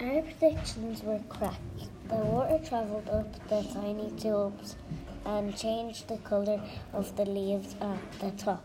Our predictions were correct. The water travelled up the tiny tubes and changed the colour of the leaves at the top.